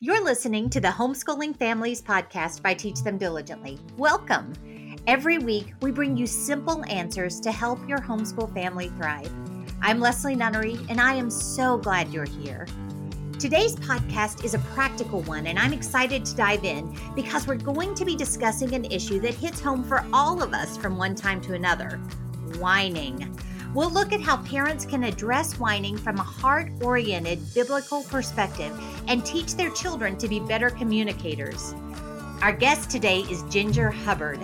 You're listening to the Homeschooling Families podcast by Teach Them Diligently. Welcome. Every week, we bring you simple answers to help your homeschool family thrive. I'm Leslie Nunnery, and I am so glad you're here. Today's podcast is a practical one, and I'm excited to dive in because we're going to be discussing an issue that hits home for all of us from one time to another whining. We'll look at how parents can address whining from a heart oriented biblical perspective and teach their children to be better communicators. Our guest today is Ginger Hubbard.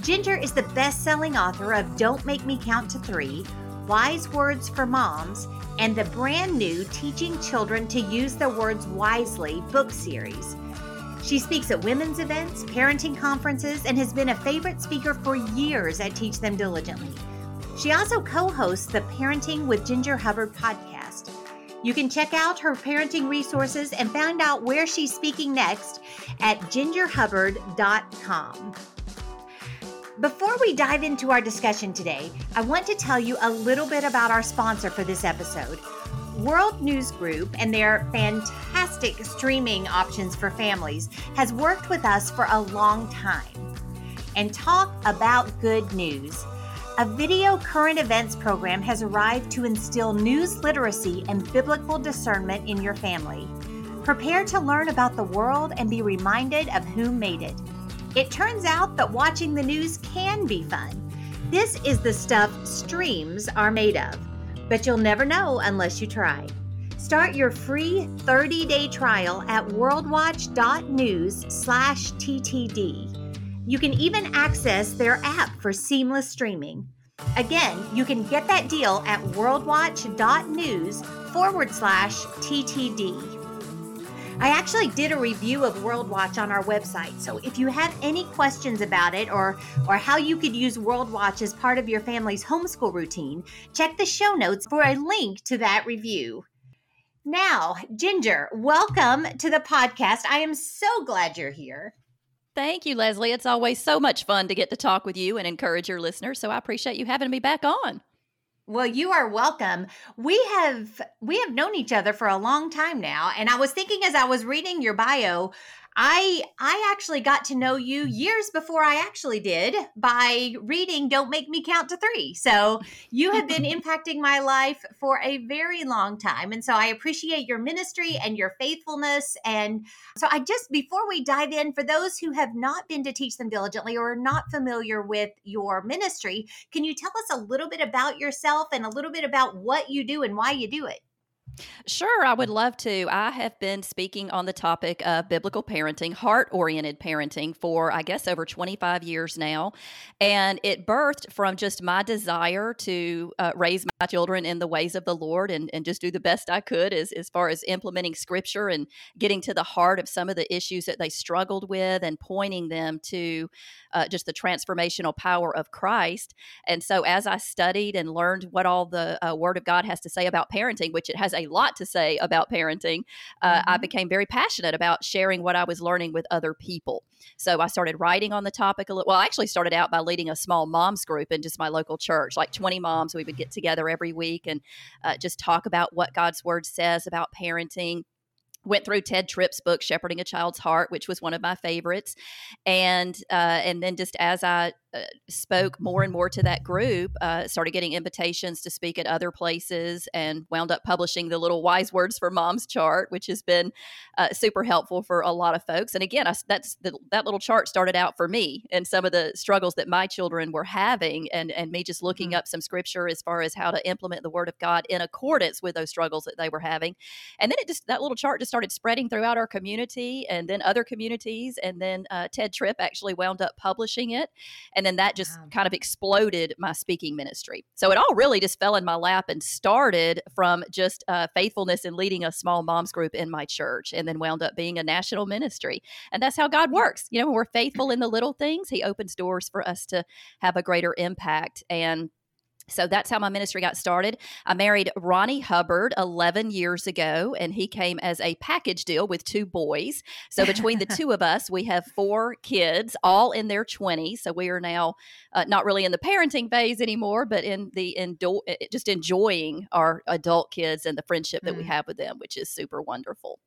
Ginger is the best selling author of Don't Make Me Count to Three, Wise Words for Moms, and the brand new Teaching Children to Use Their Words Wisely book series. She speaks at women's events, parenting conferences, and has been a favorite speaker for years at Teach Them Diligently. She also co hosts the Parenting with Ginger Hubbard podcast. You can check out her parenting resources and find out where she's speaking next at gingerhubbard.com. Before we dive into our discussion today, I want to tell you a little bit about our sponsor for this episode. World News Group and their fantastic streaming options for families has worked with us for a long time. And talk about good news. A video current events program has arrived to instill news literacy and biblical discernment in your family. Prepare to learn about the world and be reminded of who made it. It turns out that watching the news can be fun. This is the stuff streams are made of, but you'll never know unless you try. Start your free 30-day trial at worldwatch.news/ttd. You can even access their app for seamless streaming. Again, you can get that deal at worldwatch.news forward slash TTD. I actually did a review of WorldWatch on our website, so if you have any questions about it or, or how you could use WorldWatch as part of your family's homeschool routine, check the show notes for a link to that review. Now, Ginger, welcome to the podcast. I am so glad you're here. Thank you, Leslie. It's always so much fun to get to talk with you and encourage your listeners. So I appreciate you having me back on. Well, you are welcome. We have we have known each other for a long time now, and I was thinking as I was reading your bio, I I actually got to know you years before I actually did by reading Don't Make Me Count to 3. So, you have been impacting my life for a very long time and so I appreciate your ministry and your faithfulness and so I just before we dive in for those who have not been to teach them diligently or are not familiar with your ministry, can you tell us a little bit about yourself and a little bit about what you do and why you do it? Sure, I would love to. I have been speaking on the topic of biblical parenting, heart oriented parenting, for I guess over 25 years now. And it birthed from just my desire to uh, raise my children in the ways of the Lord and, and just do the best I could as, as far as implementing scripture and getting to the heart of some of the issues that they struggled with and pointing them to uh, just the transformational power of Christ. And so as I studied and learned what all the uh, Word of God has to say about parenting, which it has a a lot to say about parenting, uh, mm-hmm. I became very passionate about sharing what I was learning with other people. So I started writing on the topic a little. Well, I actually started out by leading a small moms group in just my local church, like 20 moms. We would get together every week and uh, just talk about what God's word says about parenting went through Tedd Tripp's book shepherding a child's heart which was one of my favorites and uh, and then just as i spoke more and more to that group, uh, started getting invitations to speak at other places, and wound up publishing the little wise words for moms chart, which has been uh, super helpful for a lot of folks. And again, I, that's the, that little chart started out for me and some of the struggles that my children were having, and and me just looking mm-hmm. up some scripture as far as how to implement the Word of God in accordance with those struggles that they were having. And then it just that little chart just started spreading throughout our community, and then other communities, and then uh, Tedd Tripp actually wound up publishing it. And and then that just wow. kind of exploded my speaking ministry. So it all really just fell in my lap and started from just uh, faithfulness in leading a small moms group in my church and then wound up being a national ministry. And that's how God works. You know, when we're faithful in the little things, He opens doors for us to have a greater impact. And so that's how my ministry got started. I married Ronnie Hubbard 11 years ago, and he came as a package deal with two boys. So between the two of us, we have four kids, all in their 20s. So we are now uh, not really in the parenting phase anymore, but in the indo- eh, just enjoying our adult kids and the friendship that mm. we have with them, which is super wonderful.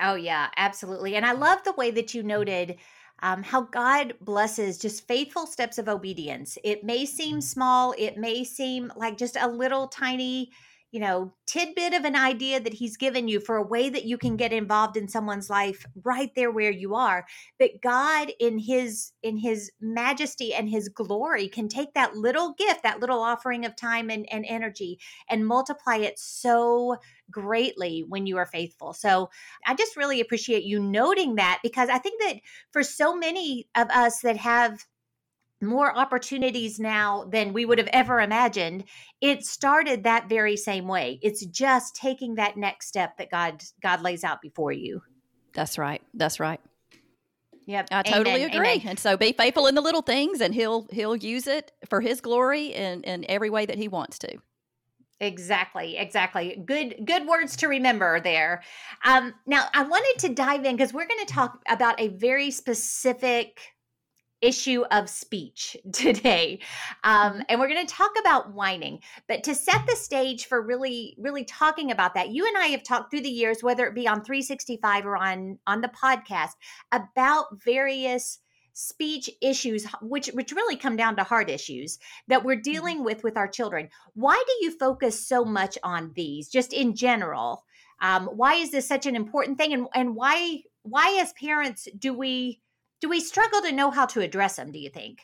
Oh, yeah, absolutely. And I love the way that you noted um, how God blesses just faithful steps of obedience. It may seem small, it may seem like just a little tiny you know tidbit of an idea that he's given you for a way that you can get involved in someone's life right there where you are. But god in his in his majesty and his glory can take that little gift that little offering of time and, and energy and multiply it so greatly when you are faithful. So i just really appreciate you noting that because i think that for so many of us that have more opportunities now than we would have ever imagined it started that very same way it's just taking that next step that god god lays out before you that's right that's right Yep. I totally Amen. agree. Amen. And so be faithful in the little things and he'll he'll use it for his glory in, in every way that he wants to. Exactly, exactly. Good good words to remember there. Um, now I wanted to dive in because we're going to talk about a very specific issue of speech today. Um, mm-hmm. and we're going to talk about whining. But to set the stage for really, really talking about that, you and I have talked through the years, whether it be on 365 or on, on the podcast, about various speech issues which which really come down to heart issues that we're mm-hmm. dealing with with our children why do you focus so much on these just in general um, why is this such an important thing and and why why as parents do we do we struggle to know how to address them, do you think?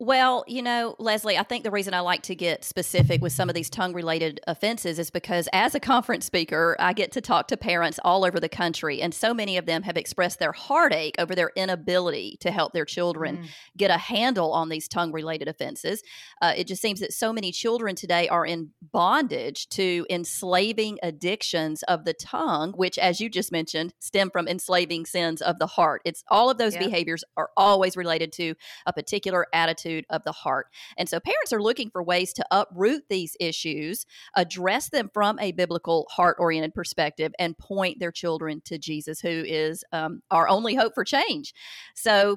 Well, you know, Leslie, I think the reason I like to get specific with some of these tongue related offenses is because as a conference speaker, I get to talk to parents all over the country, and so many of them have expressed their heartache over their inability to help their children mm. get a handle on these tongue related offenses. Uh, it just seems that so many children today are in bondage to enslaving addictions of the tongue, which, as you just mentioned, stem from enslaving sins of the heart. It's all of those yep. behaviors are always related to a particular attitude attitude of the heart. And so parents are looking for ways to uproot these issues, address them from a biblical heart oriented perspective, and point their children to Jesus, who is um, our only hope for change. So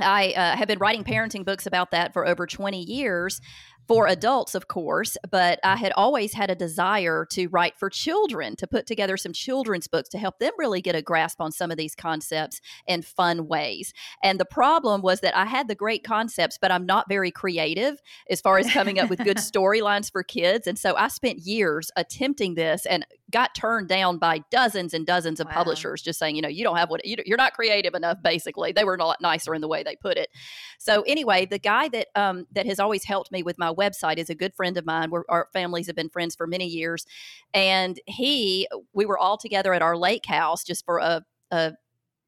I uh, have been writing parenting books about that for over 20 years for adults, of course, but I had always had a desire to write for children, to put together some children's books to help them really get a grasp on some of these concepts in fun ways. And the problem was that I had the great concepts, but I'm not very creative as far as coming up with good storylines for kids. And so I spent years attempting this and got turned down by dozens and dozens of wow. publishers just saying, you know, you don't have what you're not creative enough, basically. They were not nicer in the way they put it. So anyway, the guy that um, that has always helped me with my website is a good friend of mine. We're, our families have been friends for many years, and he, we were all together at our lake house just for a, a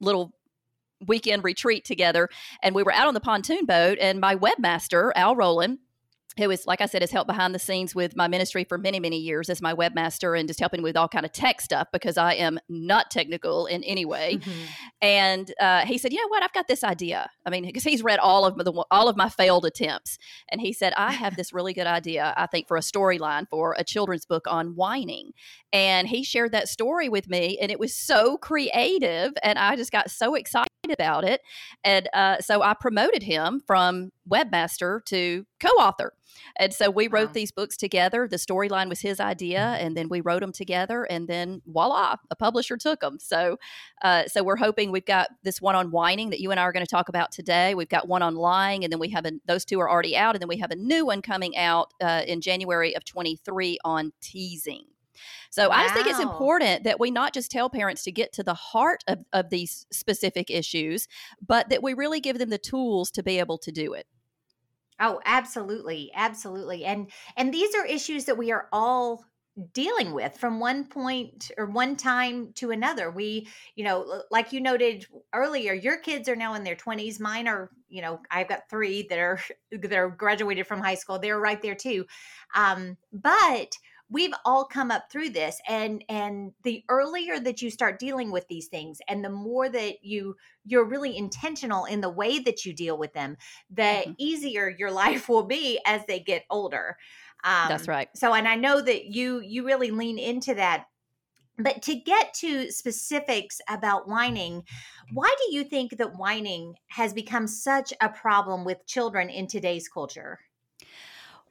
little weekend retreat together, and we were out on the pontoon boat, and my webmaster Al Rowland who is like i said has helped behind the scenes with my ministry for many many years as my webmaster and just helping with all kind of tech stuff because i am not technical in any way. Mm-hmm. and uh, he said you know what? I've got this idea. I mean because he's read all of the all of my failed attempts. And he said i have this really good idea i think for a storyline for a children's book on whining. And he shared that story with me and it was so creative and i just got so excited about it. And uh, so i promoted him from webmaster to co-author and so we wrote wow. these books together the storyline was his idea and then we wrote them together and then voila a publisher took them so uh, so we're hoping we've got this one on whining that you and i are going to talk about today we've got one on lying and then we have a, those two are already out and then we have a new one coming out uh, in january of 23 on teasing so wow. I just think it's important that we not just tell parents to get to the heart of, of these specific issues, but that we really give them the tools to be able to do it. Oh, absolutely. Absolutely. And and these are issues that we are all dealing with from one point or one time to another. We, you know, like you noted earlier, your kids are now in their 20s. Mine are, you know, I've got 3 that are that are graduated from high school. They're right there too. Um, but we've all come up through this and and the earlier that you start dealing with these things and the more that you you're really intentional in the way that you deal with them the mm-hmm. easier your life will be as they get older um, that's right so and i know that you you really lean into that but to get to specifics about whining, why do you think that whining has become such a problem with children in today's culture?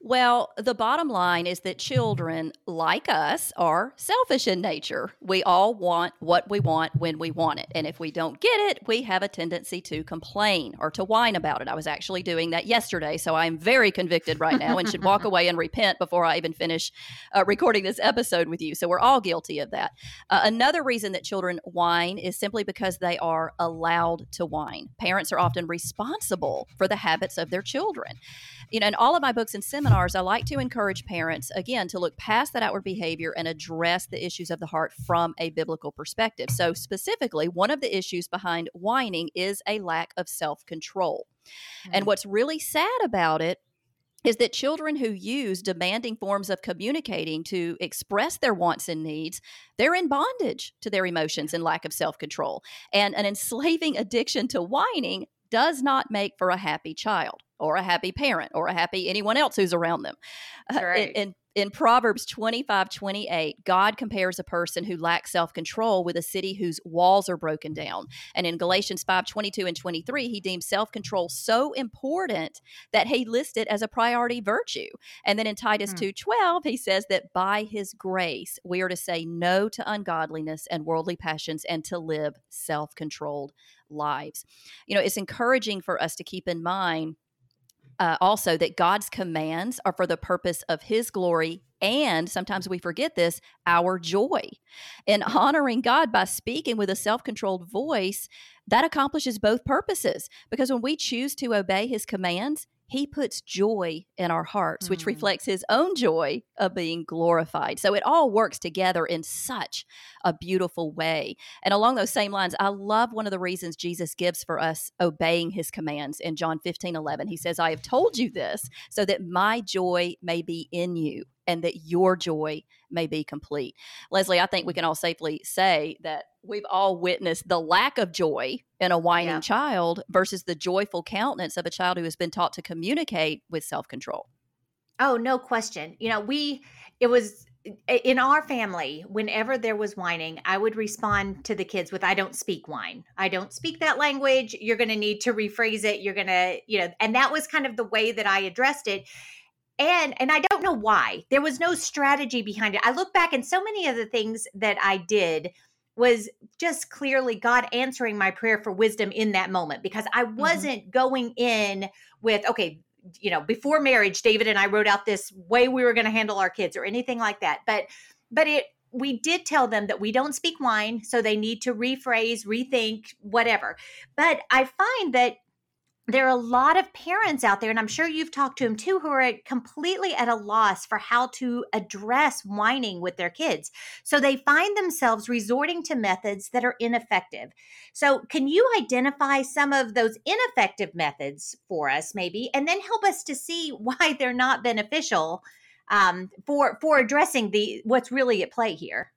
Well, the bottom line is that children, like us, are selfish in nature. We all want what we want when we want it. And if we don't get it, we have a tendency to complain or to whine about it. I was actually doing that yesterday. So I'm very convicted right now and should walk away and repent before I even finish uh, recording this episode with you. So we're all guilty of that. Uh, another reason that children whine is simply because they are allowed to whine. Parents are often responsible for the habits of their children you know, in all of my books and seminars, I like to encourage parents, again, to look past that outward behavior and address the issues of the heart from a biblical perspective. So, specifically, one of the issues behind whining is a lack of self control. Mm-hmm. And what's really sad about it is that children who use demanding forms of communicating to express their wants and needs they're in bondage to their emotions and lack of self-control and an enslaving addiction to whining does not make for a happy child or a happy parent or a happy anyone else who's around them. Uh, right. in, in, in Proverbs 25 28, God compares a person who lacks self control with a city whose walls are broken down. And in Galatians 5 22 and 23, he deems self control so important that he lists it as a priority virtue. And then in Titus hmm. 2 12, he says that by his grace, we are to say no to ungodliness and worldly passions and to live self controlled lives. You know, it's encouraging for us to keep in mind uh, also that God's commands are for the purpose of His glory and sometimes we forget this our joy. In honoring God by speaking with a self controlled voice, that accomplishes both purposes because when we choose to obey His commands, he puts joy in our hearts, which mm. reflects his own joy of being glorified. So it all works together in such a beautiful way. And along those same lines, I love one of the reasons Jesus gives for us obeying his commands in John 15 11. He says, I have told you this so that my joy may be in you and that your joy may be complete. Leslie, I think we mm. can all safely say that we've all witnessed the lack of joy in a whining yeah. child versus the joyful countenance of a child who has been taught to communicate with self control. Oh, no question. You know, we, it was in our family, whenever there was whining, I would respond to the kids with, I don't speak whine. I don't speak that language. You're going to need to rephrase it. You're going to, you know, and that was kind of the way that I addressed it and and i don't know why there was no strategy behind it i look back and so many of the things that i did was just clearly god answering my prayer for wisdom in that moment because i mm-hmm. wasn't mm-hmm. going in with okay you know before marriage david and i wrote out this way we were going to handle our kids or anything like that but but it we did tell them that we don't speak whine so they need to rephrase rethink whatever but i find that there are a lot of parents out there, and I'm sure you've talked to them too, who are completely at a loss for how to address whining with their kids. So they find themselves resorting to methods that are ineffective. So, can you identify some of those ineffective methods for us, maybe, and then help us to see why they're not beneficial um, for for addressing the what's really at play here?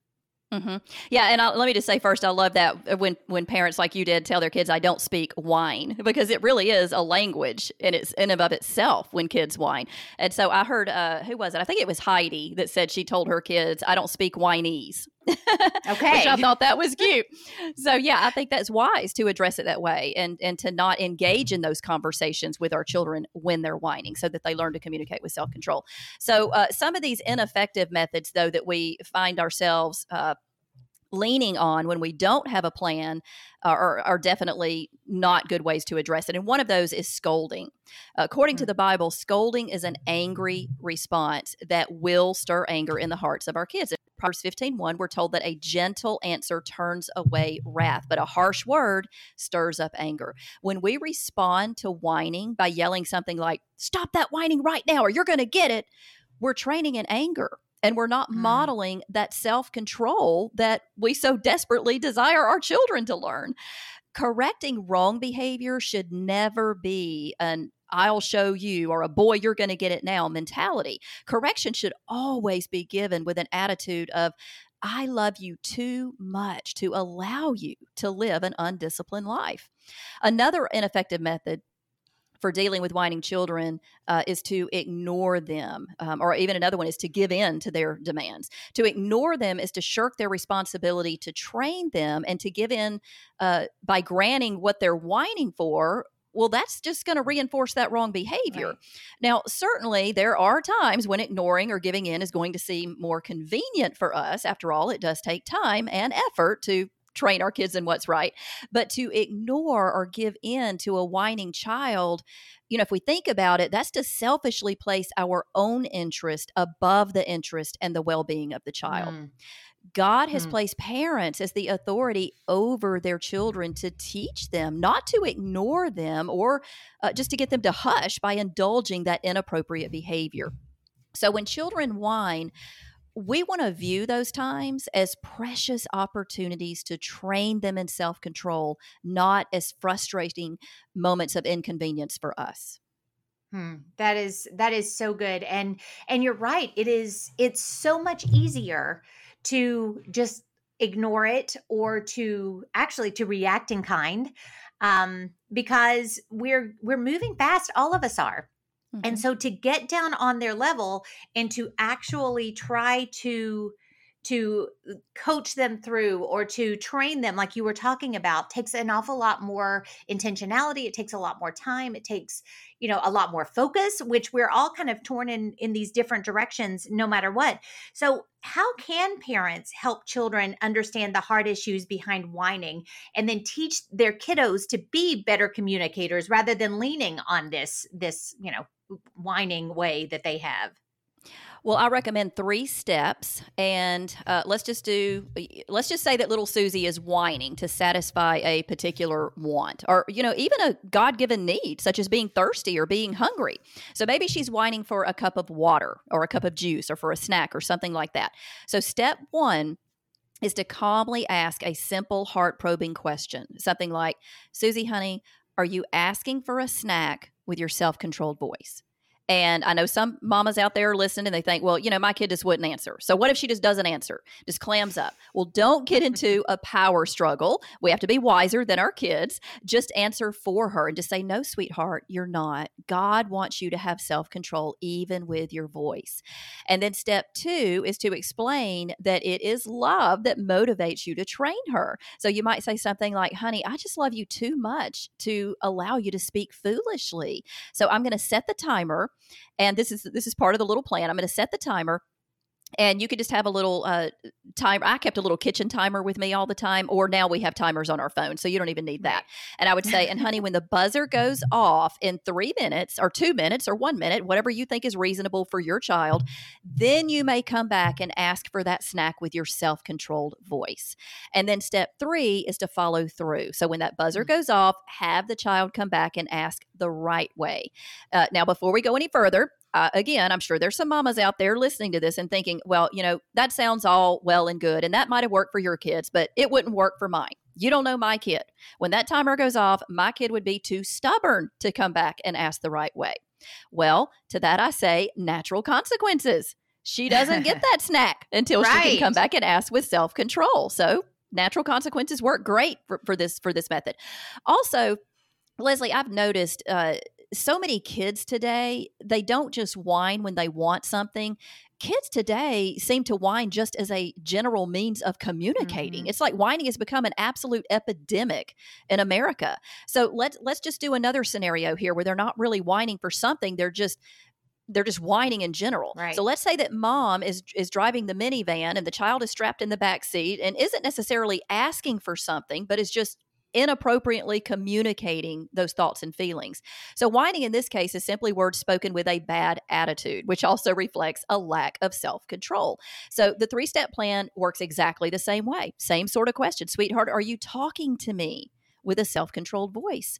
Mm-hmm. Yeah, and I'll, let me just say first, I love that uh, when when parents like you did tell their kids, "I don't speak whine," because it really is a language in its in and of itself when kids whine. And so I heard, uh, who was it? I think it was Heidi that said she told her kids, "I don't speak whineese." okay, which I thought that was cute. so yeah, I think that's wise to address it that way and and to not engage in those conversations with our children when they're whining, so that they learn to communicate with self control. So uh, some of these ineffective methods, though, that we find ourselves uh, leaning on when we don't have a plan uh, are, are, definitely not good ways to address it. And one of those is scolding. According mm-hmm. to mm. the Bible, scolding is an angry response that will stir anger in the hearts of our kids. Proverbs 15 1, we're told that a gentle answer turns away wrath, but a harsh word stirs up anger. When we respond to whining by yelling something like, Stop that whining right now, or you're going to get it, we're training in anger and we're not mm. modeling that self control that we so desperately desire our children to learn. Correcting wrong behavior should never be an I'll show you or a boy, you're going to get it now mentality. Correction should always be given with an attitude of, I love you too much to allow you to live an undisciplined life. Another ineffective method for dealing with whining children uh, is to ignore them, um, or even another one is to give in to their demands. To ignore them is to shirk their responsibility to train them and to give in uh, by granting what they're whining for well, that's just going to reinforce that wrong behavior. Right. Now, certainly there are times when ignoring or giving in is going to seem more convenient for us. After all, it does take time and effort to train our kids in what's right. But to ignore or give in to a whining child, you know, if we think about it, that's to selfishly place our own interest above the interest and the well being of the child. Mm. God has Mm. placed parents as the authority over their children to teach them, not to ignore them or uh, just to get them to hush by indulging that inappropriate behavior. So when children whine, we want to view those times as precious opportunities to train them in self control, not as frustrating moments of inconvenience for us. Hmm. That is that is so good, and and you're right. It is. It's so much easier to just ignore it or to actually to react in kind, um, because we're we're moving fast. All of us are, and Mhm. so to get down on their level and to actually try to to coach them through or to train them like you were talking about takes an awful lot more intentionality it takes a lot more time it takes you know a lot more focus which we're all kind of torn in in these different directions no matter what so how can parents help children understand the hard issues behind whining and then teach their kiddos to be better communicators rather than leaning on this this you know whining way that they have Well, I recommend three steps, and uh, let's just do. Let's just say that little Susie is whining to satisfy a particular want, or you know, even a God-given need, such as being thirsty or being hungry. So maybe she's whining for a cup of water, or a cup of juice, or for a snack, or something like that. So step one is to calmly ask a simple heart-probing question, something like, "Susie, honey, are you asking for a snack with your self-controlled voice?" And I know some mamas out there listen and they think, well, you know, my kid just wouldn't answer. So what if she just doesn't answer, just clams up? Well, don't get into a power struggle. We have to be wiser than our kids. Just answer for her and just say, no, sweetheart, you're not. God wants you to have self control, even with your voice. And then step two is to explain that it is love that motivates you to train her. So you might say something like, honey, I just love you too much to allow you to speak foolishly. So I'm going to set the timer and this is this is part of the little plan. I'm going to set the timer and you could just have a little uh, timer. I kept a little kitchen timer with me all the time, or now we have timers on our phone, so you don't even need that. And I would say, and honey, when the buzzer goes off in three minutes, or two minutes, or one minute, whatever you think is reasonable for your child, then you may come back and ask for that snack with your self controlled voice. And then step three is to follow through. So when that buzzer goes off, have the child come back and ask the right way. Uh, now, before we go any further, uh, again, I'm sure there's some mamas out there listening to this and thinking, well, you know, that sounds all well and good, and that might have worked for your kids, but it wouldn't work for mine. You don't know my kid. When that timer goes off, my kid would be too stubborn to come back and ask the right way. Well, to that I say, natural consequences. She doesn't get that snack until she can come back and ask with self control. So, natural consequences work great for, for this for this method. Also, Leslie, I've noticed uh, so many kids today, they don't just whine when they want something. Kids today seem to whine just as a general means of communicating. Mhm. It's like whining has become an absolute epidemic in America. So let's let's just do another scenario here where they're not really whining for something, they're just they're just whining in general. Right. So let's say that mom is is driving the minivan and the child is strapped in the back seat and isn't necessarily asking for something, but is just inappropriately communicating those thoughts and feelings. So whining in this case is simply words spoken with a bad attitude, which also reflects a lack of self-control. So the three-step plan works exactly the same way. Same sort of question. Sweetheart, are you talking to me with a self-controlled voice?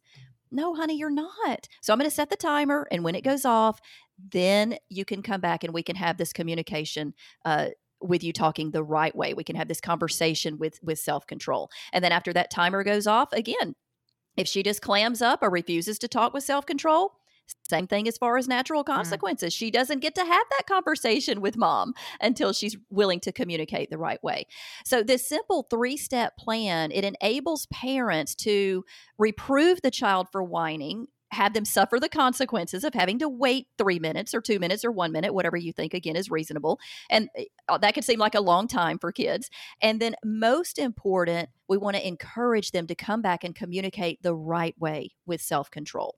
No, honey, you're not. So I'm going to set the timer, and when it goes off, then you can come back and we can have this communication uh, with you talking the right way. We can have this conversation with with self control, and then after that timer goes off, again, if she just clams up or refuses to talk with self control. Same thing as far as natural mm. consequences. She doesn't get to have that conversation with mom until she's willing to communicate the right way. So this simple three-step plan, it enables parents to reprove the child for whining, have them suffer the consequences of having to wait three minutes or two minutes or one minute, whatever you think again is reasonable. And eh, uh, that could seem like a long time for kids. And then, most important, we want to encourage them to come back and communicate the right way with self control.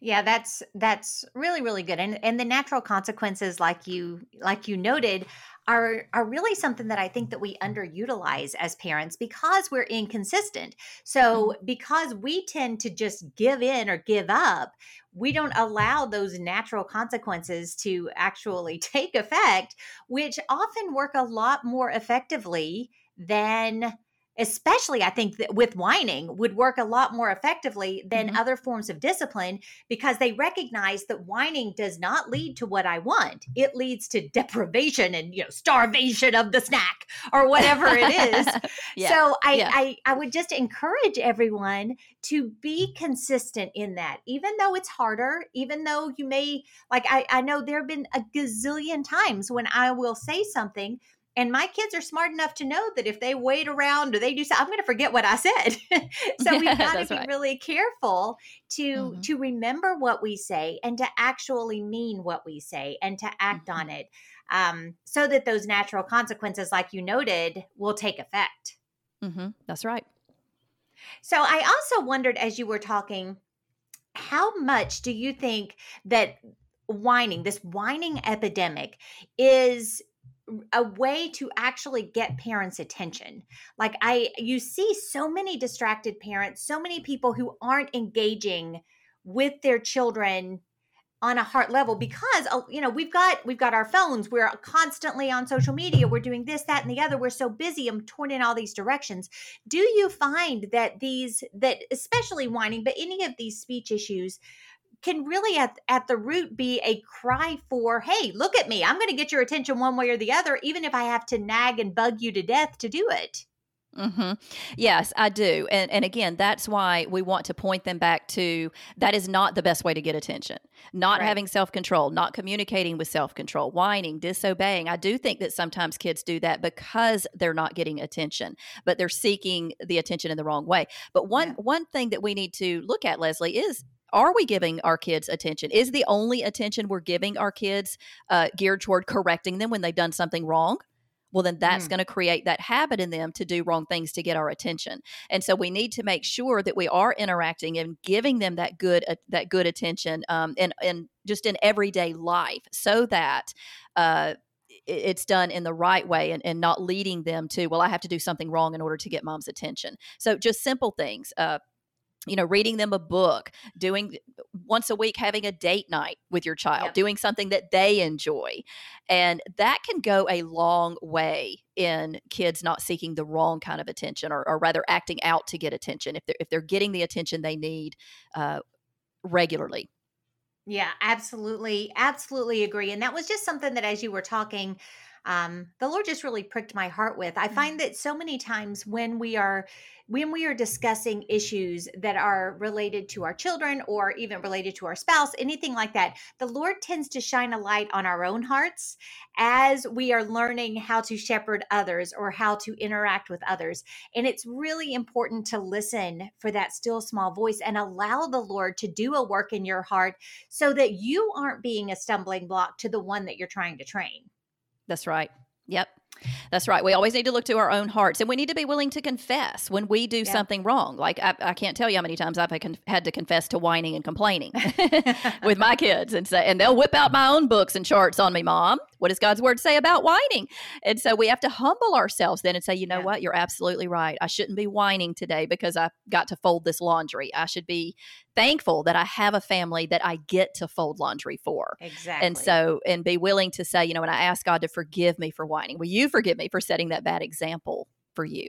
Yeah, that's that's really really good. And and the natural consequences like you like you noted are are really something that I think that we underutilize as parents because we're inconsistent. So mm-hmm. because we tend to just give in or give up, we don't allow those natural consequences to actually take effect, which often work a lot more effectively than especially I think that with whining would work a lot more effectively than mm-hmm. other forms of discipline because they recognize that whining does not lead to what I want. It leads to deprivation and you know starvation of the snack or whatever it is. yeah. So I, yeah. I I would just encourage everyone to be consistent in that, even though it's harder, even though you may like I, I know there have been a gazillion times when I will say something and my kids are smart enough to know that if they wait around or they do something, I'm going to forget what I said. so we've got to be right. really careful to mm-hmm. to remember what we say and to actually mean what we say and to act mm-hmm. on it, um, so that those natural consequences, like you noted, will take effect. Mm-hmm. That's right. So I also wondered as you were talking, how much do you think that whining, this whining epidemic, is a way to actually get parents attention. Like i you see so many distracted parents so many people who aren't engaging with their children on a heart level because uh, you know we've got we've got our phones we're constantly on social media we're doing this that and the other we're so busy i'm torn in all these directions. Do you find that these that especially whining but any of these speech issues can really at, at the root be a cry for hey look at me i'm going to get your attention one way or the other even if i have to nag and bug you to death to do it Mm-hmm. Yes, I do. And, and again, that's why we want to point them back to that is not the best way to get attention. Not right. having self control, not communicating with self control, whining, disobeying. I do think that sometimes kids do that because they're not getting attention, but they're seeking the attention in the wrong way. But one, yeah. one thing that we need to look at, Leslie, is are we giving our kids attention? Is the only attention we're giving our kids uh, geared toward correcting them when they've done something wrong? Well, then that's mm. going to create that habit in them to do wrong things to get our attention. And so we need to make sure that we are interacting and giving them that good uh, that good attention, um, and and just in everyday life, so that. Uh, it's done in the right way and, and not leading them to well i have to do something wrong in order to get mom's attention so just simple things uh, you know reading them a book doing once a week having a date night with your child yep. doing something that they enjoy. And that can go a long way in kids not seeking the wrong kind of attention or, or rather acting out to get attention if they're if they're getting the attention they need uh, regularly. Yeah absolutely absolutely agree. And that was just something that as you were talking um, the Lord just really pricked my heart with. I find mm. that so many times when we are when we are discussing issues that are related to our children or even related to our spouse, anything like that, the Lord tends to shine a light on our own hearts as we are learning how to shepherd others or how to interact with others. And it's really important to listen for that still small voice and allow the Lord to do a work in your heart so that you aren't being a stumbling block to the one that you're trying to train. That's right. Yep. That's right. We always need to look to our own hearts and we need to be willing to confess when we do yeah. something wrong. Like, I, I, can't tell you how many times I've had to confess to whining and complaining with my kids and say, and they'll whip out my own books and charts on me, mom. What does God's word say about whining? And so we have to humble ourselves then and say, you know yeah. what? You're absolutely right. I shouldn't be whining today because I got to fold this laundry. I should be thankful that I have a family that I get to fold laundry for. Exactly. And so, and be willing to say, you know, when I ask God to forgive me for whining, will you forgive me for setting that bad example for you?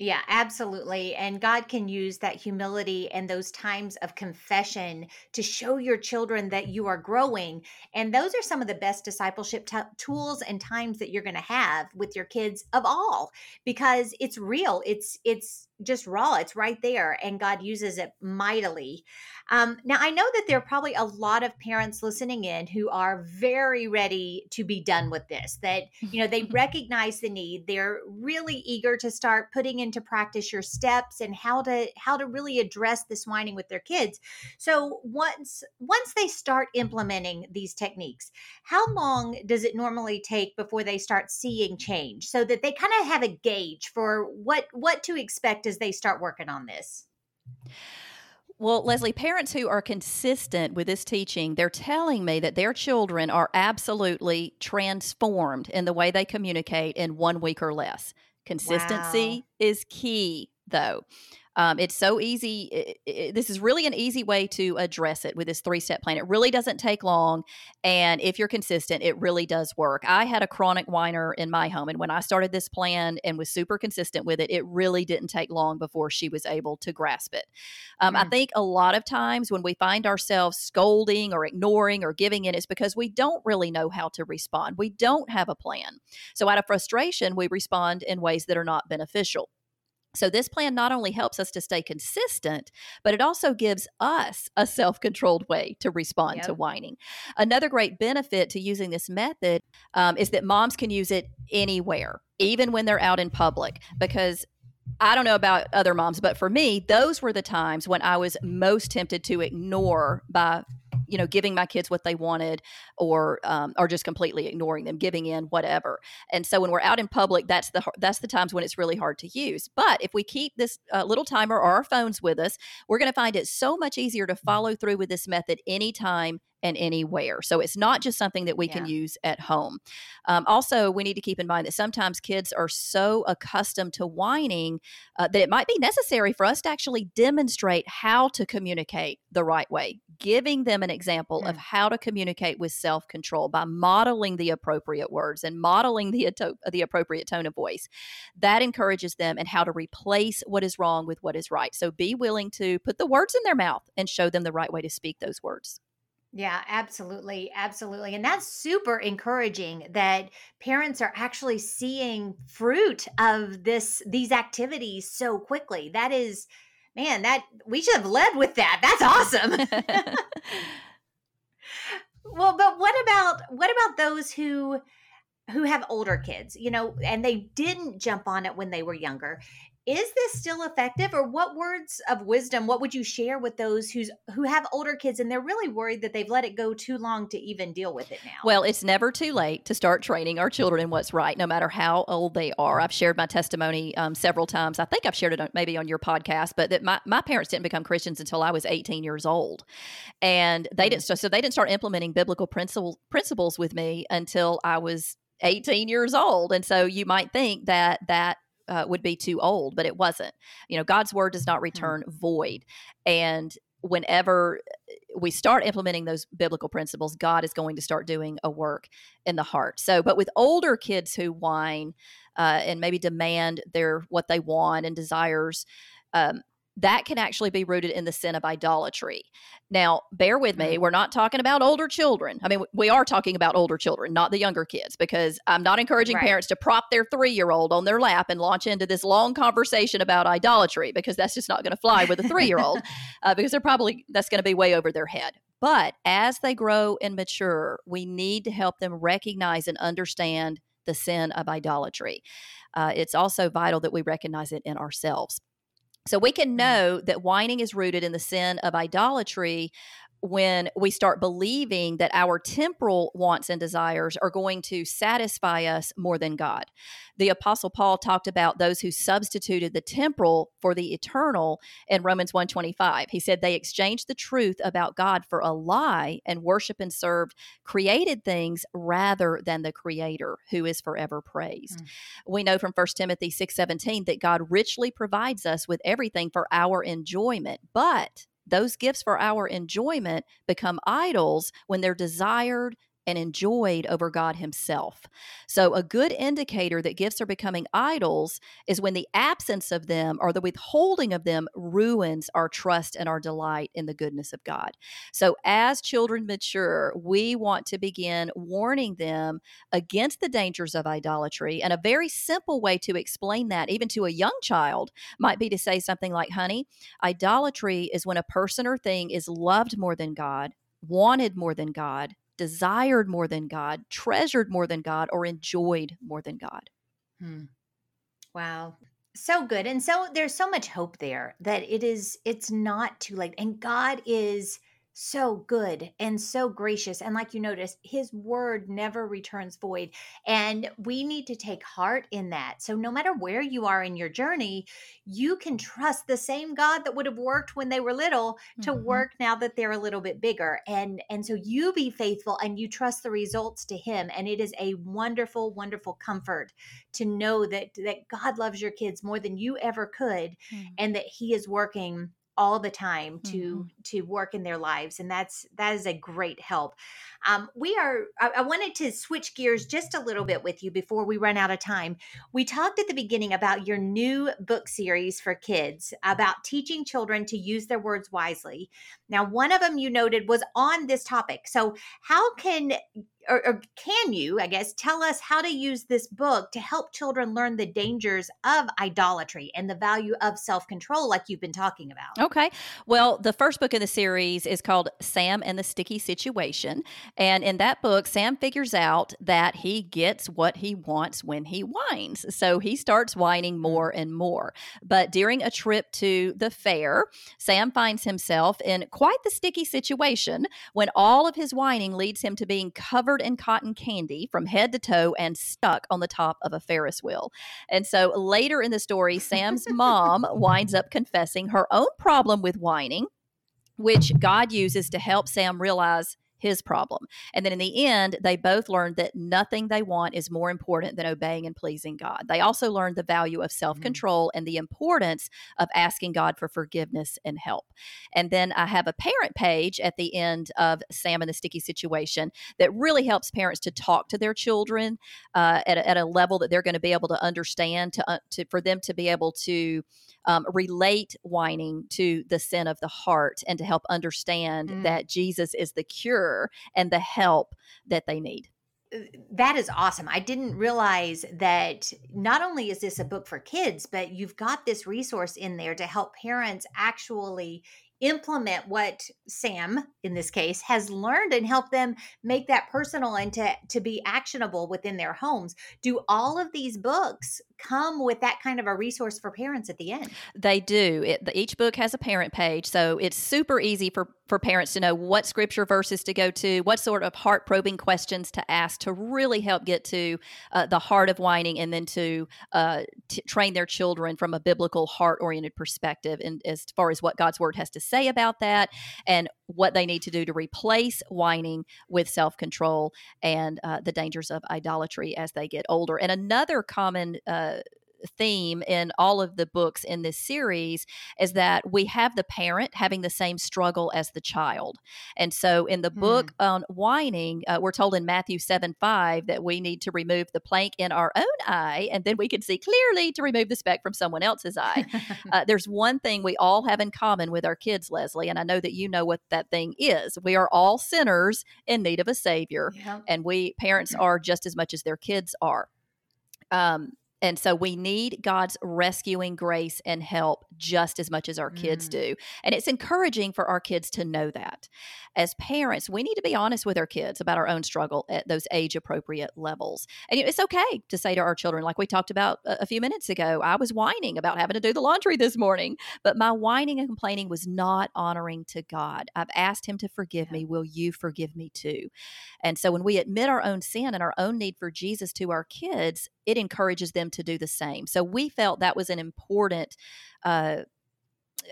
Yeah, absolutely. And God can use that humility and those times of confession to show your children that you are growing. And those are some of the best discipleship t- tools and times that you're going to have with your kids of all because it's real. It's it's just raw. It's right there, and God uses it mightily. Um, now, I know that there are probably a lot of parents listening in who are very ready to be done with this, that, you know, they recognize the need. They're really eager to start putting into practice your steps and how to how to really address this whining with their kids. So once once they start implementing these techniques, how long does it normally take before they start seeing change so that they kind of have a gauge for what what to expect as they start working on this? Well, Leslie, parents who are consistent with this teaching, they're telling me that their children are absolutely transformed in the way they communicate in one week or less. Consistency wow. is key, though. Um, it's so easy. It, it, this is really an easy way to address it with this three step plan. It really doesn't take long. And if you're consistent, it really does work. I had a chronic whiner in my home. And when I started this plan and was super consistent with it, it really didn't take long before she was able to grasp it. Um, mm. I think a lot of times when we find ourselves scolding or ignoring or giving in, it's because we don't really know how to respond. We don't have a plan. So out of frustration, we respond in ways that are not beneficial. So, this plan not only helps us to stay consistent, but it also gives us a self controlled way to respond yep. to whining. Another great benefit to using this method um, is that moms can use it anywhere, even when they're out in public, because I don't know about other moms, but for me, those were the times when I was most tempted to ignore by you know giving my kids what they wanted or um, or just completely ignoring them giving in whatever and so when we're out in public that's the that's the times when it's really hard to use but if we keep this uh, little timer or our phones with us we're going to find it so much easier to follow through with this method anytime and anywhere. So it's not just something that we yeah. can use at home. Um, also, we need to keep in mind that sometimes kids are so accustomed to whining uh, that it might be necessary for us to actually demonstrate how to communicate the right way, giving them an example yeah. of mm. how to communicate with self control by modeling the appropriate words and modeling the, the appropriate tone of voice. That encourages them and how to replace what is wrong with what is right. So be willing to put the words in their mouth and show them the right way to speak those words. Yeah, absolutely. Absolutely. And that's super encouraging that parents are actually seeing fruit of this these activities so quickly. That is man, that we should have led with that. That's awesome. well, but what about what about those who who have older kids, you know, and they didn't jump on it when they were younger is this still effective? Or what words of wisdom what would you share with those who's who have older kids and they're really worried that they've let it go too long to even deal with it now? Well it's never too late to start training our children in what's right no matter how old they are. I've shared my testimony um, several times. I think i've shared it on, maybe on your podcast but that my, my parents didn't become christians until i was 18 years old. And they didn't so they didn't start implementing biblical principles principles with me until i was 18 years old. And so you might think that that uh, would be too old, but it wasn't. You know, God's word does not mm-hmm. return mm-hmm. void. And whenever uh, we start implementing those biblical principles, God is going to start doing a work in the heart. So, but with older kids who whine uh, and maybe demand their what they want and desires, um, that can actually be rooted in the sin of idolatry. Now, bear with me, mm. we're not talking about older children. I mean, we are talking about older children, not the younger kids, because I'm not encouraging right. parents to prop their three year old on their lap and launch into this long conversation about idolatry, because that's just not going to fly with a three year old, uh, because they're probably, that's going to be way over their head. But as they grow and mature, we need to help them recognize and understand the sin of idolatry. Uh, it's also vital that we recognize it in ourselves. So we can mm. know that whining is rooted in the sin of idolatry when we start believing that our temporal wants and desires are going to satisfy us more than God. The apostle Paul talked about those who substituted the temporal for the eternal in Romans 125. He said they exchanged the truth about God for a lie and worship and served created things rather than the creator who is forever praised. Mm. We know from 1 Timothy 6:17 that God richly provides us with everything for our enjoyment, but those gifts for our enjoyment become idols when they're desired and enjoyed over God Himself. So, a good indicator that gifts are becoming idols is when the absence of them or the withholding of them ruins our trust and our delight in the goodness of God. So, as children mature, we want to begin warning them against the dangers of idolatry. And a very simple way to explain that, even to a young child, might be to say something like, honey, idolatry is when a person or thing is loved more than God, wanted more than God, desired more than God, treasured more than God, or enjoyed more than God. Hmm. Wow. So good. And so there's so much hope there that it is, it's not too late. And God is so good and so gracious. And like you notice, his word never returns void. And we need to take heart in that. So no matter where you are in your journey, you can trust the same God that would have worked when they were little to mm-hmm. work now that they're a little bit bigger. And and so you be faithful and you trust the results to him. And it is a wonderful, wonderful comfort to know that that God loves your kids more than you ever could mm-hmm. and that he is working all the time to mm-hmm. to work in their lives and that's that is a great help. Um, we are I, I, wanted to switch gears just a little bit with you before we run out of time. We talked at the beginning about your new book series for kids about teaching children to use their words wisely. Now one of them you noted was on this topic. So how can or, or, can you, I guess, tell us how to use this book to help children learn the dangers of idolatry and the value of self control, like you've been talking about? Okay. Well, the first book in the series is called Sam and the Sticky Situation. And in that book, Sam figures out that he gets what he wants when he whines. So he starts whining mm. more and more. But during a trip to the fair, Sam finds himself in quite the sticky situation when all of his whining leads him to being covered covered in cotton candy from head to toe and stuck on the top of a Ferris wheel. And so later in the story, Sam's mom winds up confessing her own problem with whining, which God uses to help Sam realize his problem. And then in the end, they both learned that nothing they want is more important than obeying and pleasing God. They also learned the value of self control mm-hmm. and the importance of asking God for forgiveness and help. And then I have a parent page at the end of Sam and the Sticky Situation that really helps parents to talk to their children uh, at, a, at a level that they're going to be able to understand, to, uh, to for them to be able to um, relate whining to the sin of the heart and to help understand mm. that Jesus is the cure and the help that they need uh, that is awesome. I didn't realize that not only is this a book for kids, but you've got this resource in there to help parents actually implement what Sam, in this case, has learned and help them make that personal and to, to be actionable within their homes. Do all of these books come with that kind of a resource for parents at the end? They do. It, each book has a parent page, so it's super easy for, for parents to know what scripture verses to go to, what sort of heart probing questions to ask to really help get to uh, the heart of whining and then to uh, t- train their children from a biblical heart oriented perspective and as far as what God's word has to say about that and what they need to do to replace whining with self control and uh, the dangers of idolatry as they get older. And another common uh, theme in all of the books in this series is that we have the parent having the same struggle as the child. And so in the book hmm. on whining, uh, we're told in Matthew 7 5 that we need to remove the plank in our own eye, and then we can see clearly to remove the speck from someone else's eye. uh, there's one thing we all have in common with our kids, Leslie, and I know that you know what that thing is. We are all sinners in need of a savior, yep. and we parents are just as much as their kids are. Um, and so we need God's rescuing grace and help just as much as our kids mm. do. And it's encouraging for our kids to know that. As parents, we need to be honest with our kids about our own struggle at those age appropriate levels. And it's okay to say to our children, like we talked about a few minutes ago, I was whining about having to do the laundry this morning, but my whining and complaining was not honoring to God. I've asked Him to forgive me. Will you forgive me too? And so when we admit our own sin and our own need for Jesus to our kids, it encourages them to do the same. So we felt that was an important uh,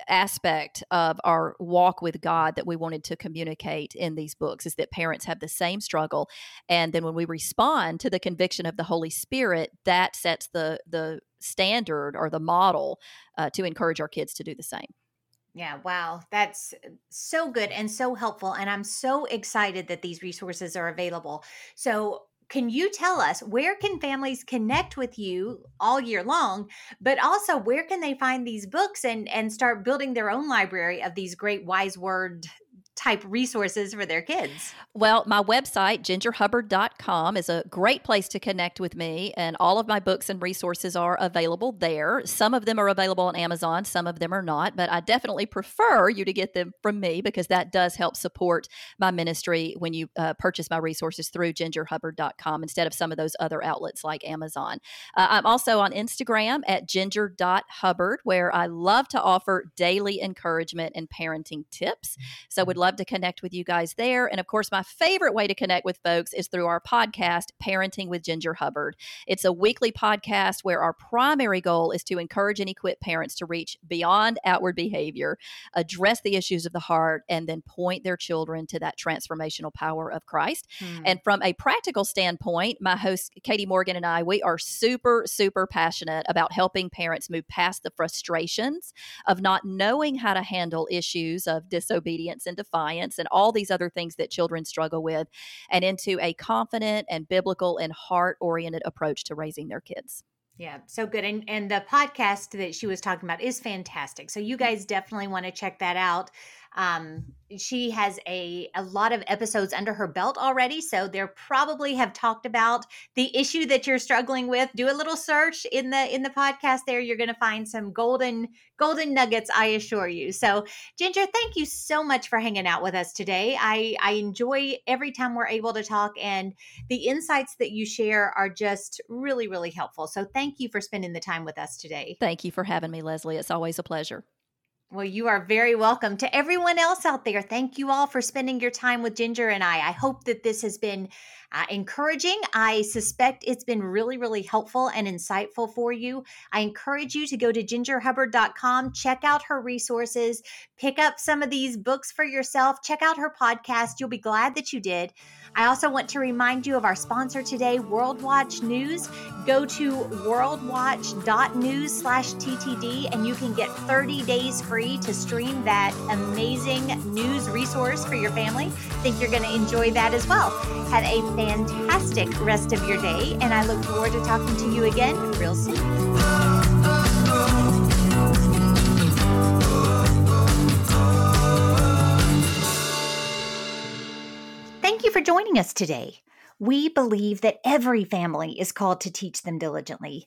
aspect of our walk with God that we wanted to communicate in these books is that parents have the same struggle and then when we respond to the conviction of the Holy Spirit that sets the the standard or the model uh, to encourage our kids to do the same Yeah, wow. That's so good and so helpful. And I'm so excited that these resources are available. So, can you tell us where can families connect with you all year long but also where can they find these books and and start building their own library of these great wise word type resources for their kids? Well, my website, gingerhubbard.com, is a great place to connect with me, and all of my books and resources are available there. Some of them are available on Amazon, some of them are not, but I definitely prefer you to get them from me because that does help support my ministry when you uh, purchase my resources through gingerhubbard.com instead of some of those other outlets like Amazon. Uh, I'm also on Instagram at ginger.hubbard, where I love to offer daily encouragement and parenting tips. So, would love to connect with you guys there. And of course, my favorite way to connect with folks is through our podcast, Parenting with Ginger Hubbard. It's a weekly podcast where our primary goal is to encourage and equip parents to reach beyond outward behavior, address the issues of the heart, and then point their children to that transformational power of Christ. Hmm. And from a practical standpoint, my host, Katie Morgan, and I, we are super, super passionate about helping parents move past the frustrations of not knowing how to handle issues of disobedience and defiance defiance and all these other things that children struggle with, and into a confident and biblical and heart oriented approach to raising their kids. Yeah, so good. And and the podcast that she was talking about is fantastic. So you mm. guys definitely want to check that out. Um, she has a a lot of episodes under her belt already, so they probably have talked about the issue that you're struggling with. Do a little search in the in the podcast there. You're going to find some golden golden nuggets, I assure you. So, Ginger, thank you so much for hanging out with us today. I I enjoy every time we're able to talk, and the insights that you share are just really really helpful. So, thank you for spending the time with us today. Thank you for having me, Leslie. It's always a pleasure. Well, you are very welcome. To everyone else out there, thank you all for spending your time with Ginger and I. I hope that this has been uh, encouraging. I suspect it's been really, really helpful and insightful for you. I encourage you to go to gingerhubbard.com, check out her resources, pick up some of these books for yourself, check out her podcast. You'll be glad that you did. I also want to remind you of our sponsor today, World Watch News. Go to worldwatch.news slash TTD and you can get 30 days free to stream that amazing news resource for your family. Think you're going to enjoy that as well. Have a fantastic rest of your day, and I look forward to talking to you again real soon. Thank you for joining us today. We believe that every family is called to teach them diligently,